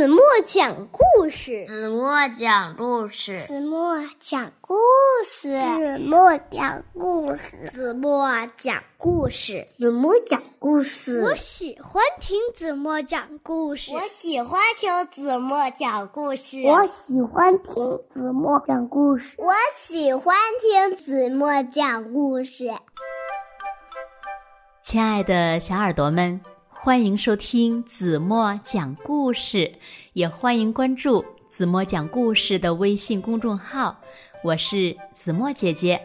子墨讲故事，子墨讲故事，子墨讲故事，子墨讲故事，子墨讲故事，子墨讲故事。我喜欢听子墨讲故事，我喜欢听子墨讲故事，我喜欢听子墨讲故事，我喜欢听子墨讲故事。亲爱的小耳朵们。欢迎收听子墨讲故事，也欢迎关注子墨讲故事的微信公众号。我是子墨姐姐。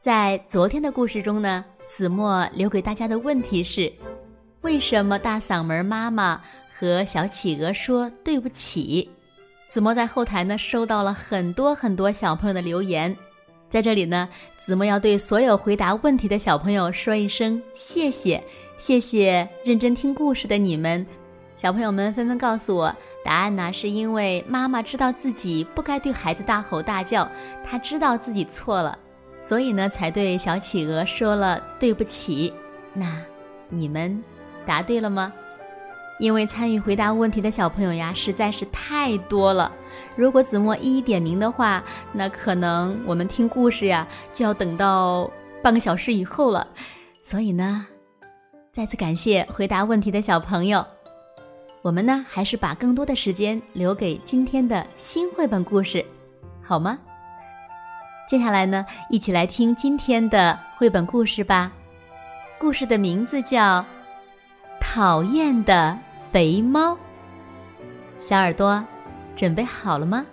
在昨天的故事中呢，子墨留给大家的问题是：为什么大嗓门妈妈和小企鹅说对不起？子墨在后台呢收到了很多很多小朋友的留言，在这里呢，子墨要对所有回答问题的小朋友说一声谢谢。谢谢认真听故事的你们，小朋友们纷纷告诉我答案呢，是因为妈妈知道自己不该对孩子大吼大叫，她知道自己错了，所以呢才对小企鹅说了对不起。那你们答对了吗？因为参与回答问题的小朋友呀实在是太多了，如果子墨一一点名的话，那可能我们听故事呀就要等到半个小时以后了，所以呢。再次感谢回答问题的小朋友，我们呢还是把更多的时间留给今天的新绘本故事，好吗？接下来呢，一起来听今天的绘本故事吧。故事的名字叫《讨厌的肥猫》。小耳朵，准备好了吗？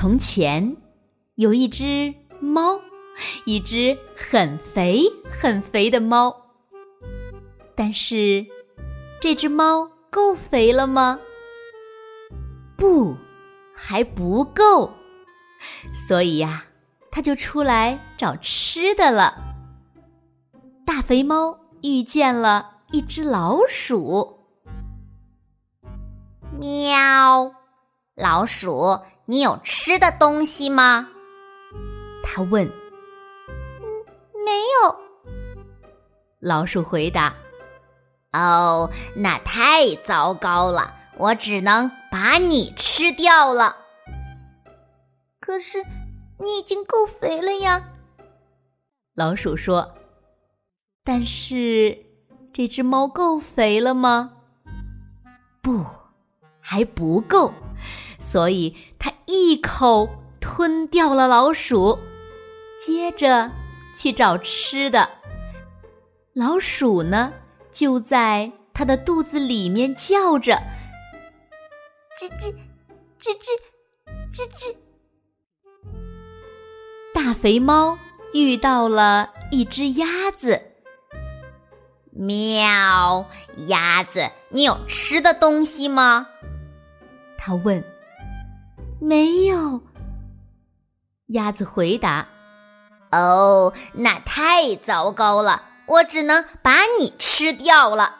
从前，有一只猫，一只很肥很肥的猫。但是，这只猫够肥了吗？不，还不够。所以呀，它就出来找吃的了。大肥猫遇见了一只老鼠。喵，老鼠。你有吃的东西吗？他问。没有。老鼠回答。哦，那太糟糕了，我只能把你吃掉了。可是你已经够肥了呀。老鼠说。但是这只猫够肥了吗？不，还不够。所以，他一口吞掉了老鼠，接着去找吃的。老鼠呢，就在他的肚子里面叫着：“吱吱，吱吱，吱吱。”大肥猫遇到了一只鸭子。喵，鸭子，你有吃的东西吗？他问。没有，鸭子回答：“哦，那太糟糕了，我只能把你吃掉了。”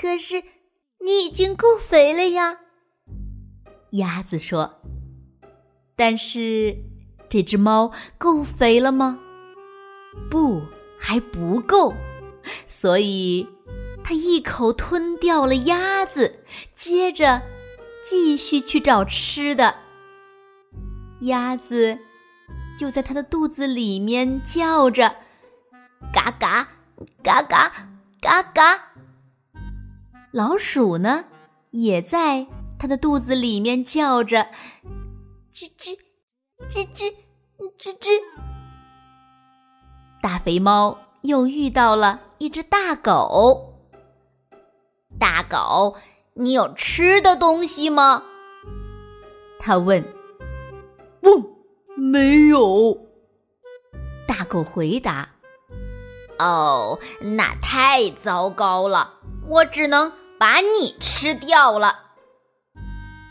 可是你已经够肥了呀，鸭子说。但是这只猫够肥了吗？不，还不够。所以它一口吞掉了鸭子，接着。继续去找吃的，鸭子就在它的肚子里面叫着：“嘎嘎，嘎嘎，嘎嘎。”老鼠呢，也在它的肚子里面叫着：“吱吱，吱吱，吱吱。”大肥猫又遇到了一只大狗，大狗。你有吃的东西吗？他问。问，没有。大狗回答。哦，那太糟糕了，我只能把你吃掉了。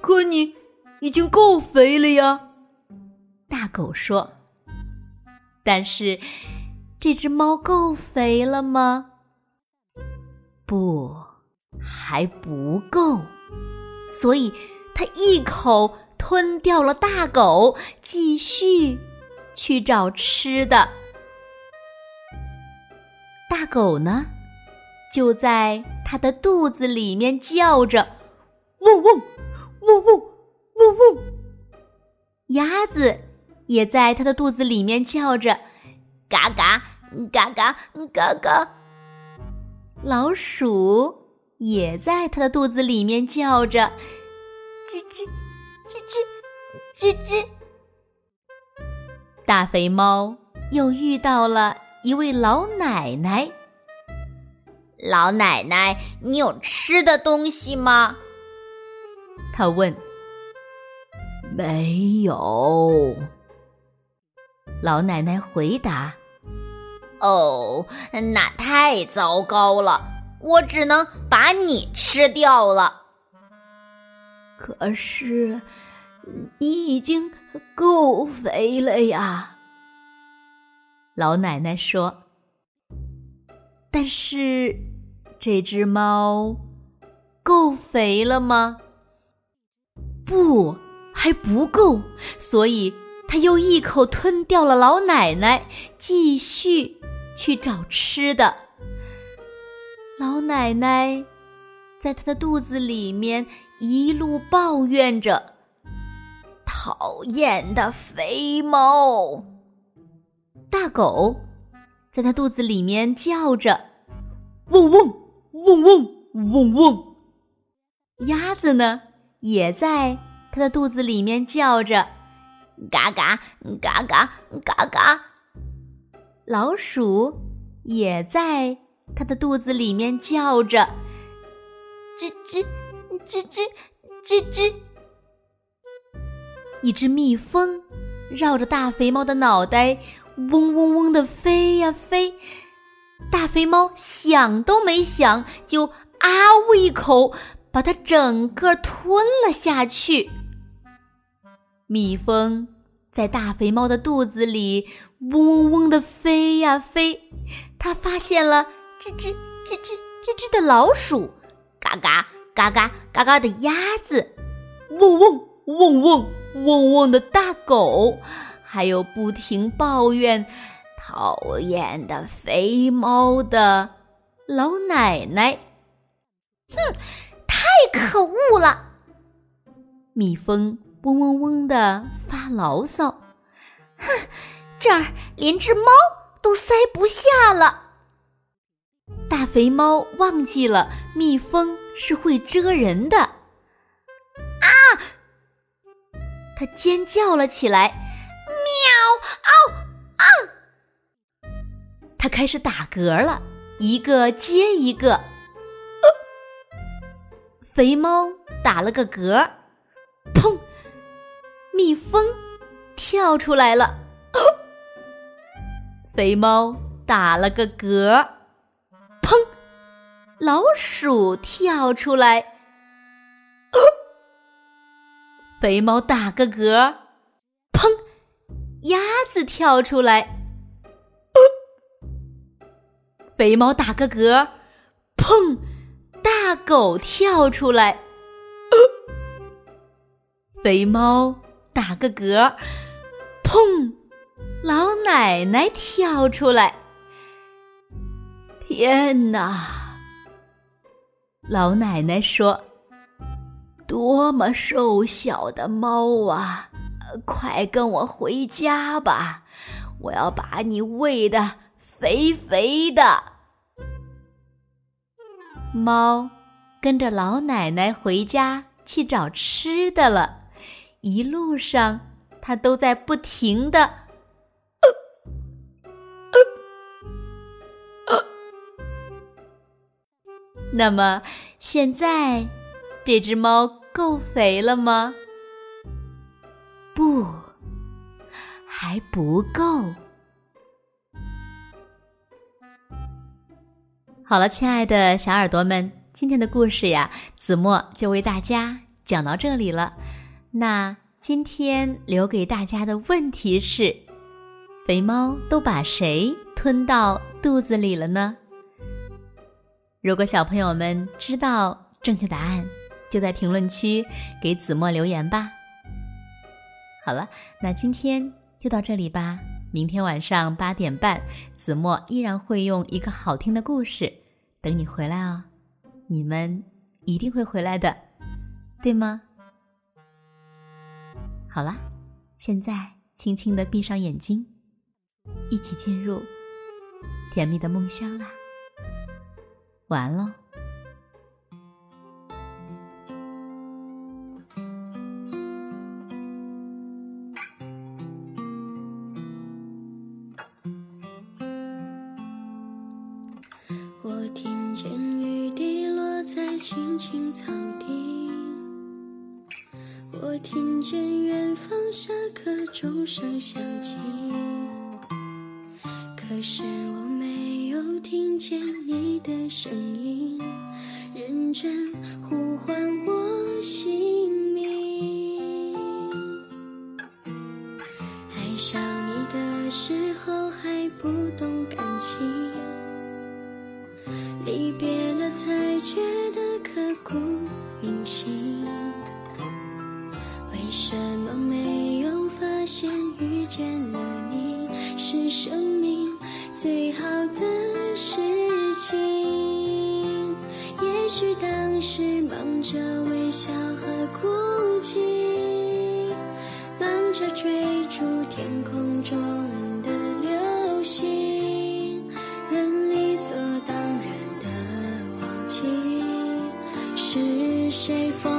可你已经够肥了呀。大狗说。但是，这只猫够肥了吗？不。还不够，所以他一口吞掉了大狗，继续去找吃的。大狗呢，就在它的肚子里面叫着：“嗡嗡，嗡嗡，嗡嗡。”鸭子也在它的肚子里面叫着：“嘎嘎，嘎嘎，嘎嘎。”老鼠也在它的肚子里面叫着：“吱吱，吱吱，吱吱。”大肥猫又遇到了一位老奶奶。老奶奶，你有吃的东西吗？他问。没有。老奶奶回答。哦，那太糟糕了，我只能把你吃掉了。可是，你已经够肥了呀。老奶奶说。但是，这只猫够肥了吗？不，还不够。所以，它又一口吞掉了老奶奶，继续。去找吃的，老奶奶在她的肚子里面一路抱怨着：“讨厌的肥猫！”大狗在它肚子里面叫着：“嗡嗡嗡嗡嗡嗡。”鸭子呢，也在它的肚子里面叫着：“嘎嘎嘎嘎嘎嘎。”老鼠也在它的肚子里面叫着：“吱吱，吱吱，吱吱。”一只蜜蜂绕着大肥猫的脑袋嗡嗡嗡的飞呀飞，大肥猫想都没想就啊呜一口把它整个吞了下去。蜜蜂在大肥猫的肚子里。嗡嗡嗡的飞呀飞，它发现了吱吱吱吱吱吱的老鼠，嘎嘎嘎嘎嘎嘎的鸭子，嗡嗡嗡嗡嗡嗡的大狗，还有不停抱怨讨厌的肥猫的老奶奶。哼，太可恶了！蜜蜂嗡嗡嗡的发牢骚，哼。这儿连只猫都塞不下了。肥猫忘记了蜜蜂是会蛰人的，啊！它尖叫了起来，喵！嗷！啊！它开始打嗝了，一个接一个。呃肥猫打了个嗝，砰！蜜蜂跳出来了。肥猫打了个嗝，老鼠跳出来，肥猫打个嗝，砰！鸭子跳出来，肥猫打个嗝，砰！大狗跳出来，肥猫打个嗝，砰！老奶奶跳出来！天哪！老奶奶说：“多么瘦小的猫啊！快跟我回家吧，我要把你喂的肥肥的。”猫跟着老奶奶回家去找吃的了。一路上，它都在不停的。那么，现在这只猫够肥了吗？不，还不够。好了，亲爱的小耳朵们，今天的故事呀，子墨就为大家讲到这里了。那今天留给大家的问题是：肥猫都把谁吞到肚子里了呢？如果小朋友们知道正确答案，就在评论区给子墨留言吧。好了，那今天就到这里吧。明天晚上八点半，子墨依然会用一个好听的故事等你回来哦。你们一定会回来的，对吗？好啦，现在轻轻的闭上眼睛，一起进入甜蜜的梦乡啦。晚安喽。我听见雨滴落在青青草地，我听见远方下课钟声响起，可是我听见你的声音，认真呼唤我姓名。爱上你的时候还不懂感情。离别了才觉得刻骨铭心，为什么没有发现遇见了你是生命最好的事情？也许当时忙着微笑和哭泣，忙着追逐天空中的流星，人理所当然。是谁风里雨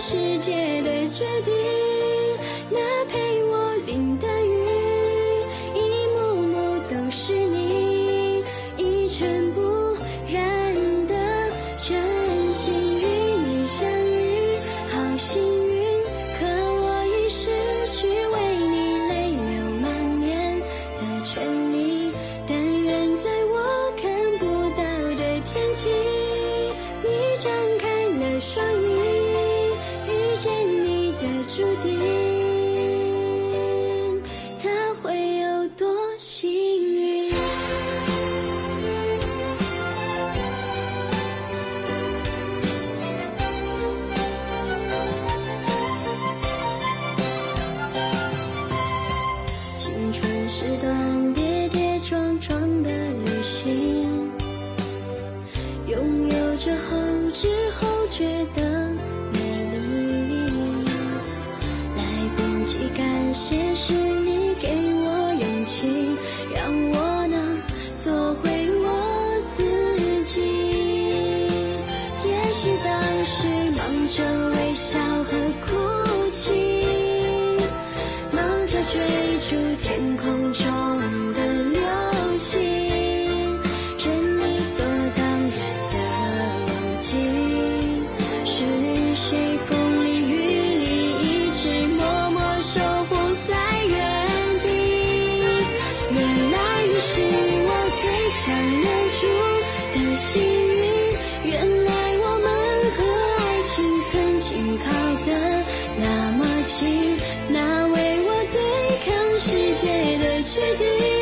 世界的决定，那陪我淋的雨，一幕幕都是你。一尘不染的真心与你相遇，好幸运。可我已失去为你泪流满面的权利。但愿在我看不到的天际，你张开了双翼，注定，他会有多幸运？青春是段跌跌撞撞的旅行，拥有着后知后觉的界的决定。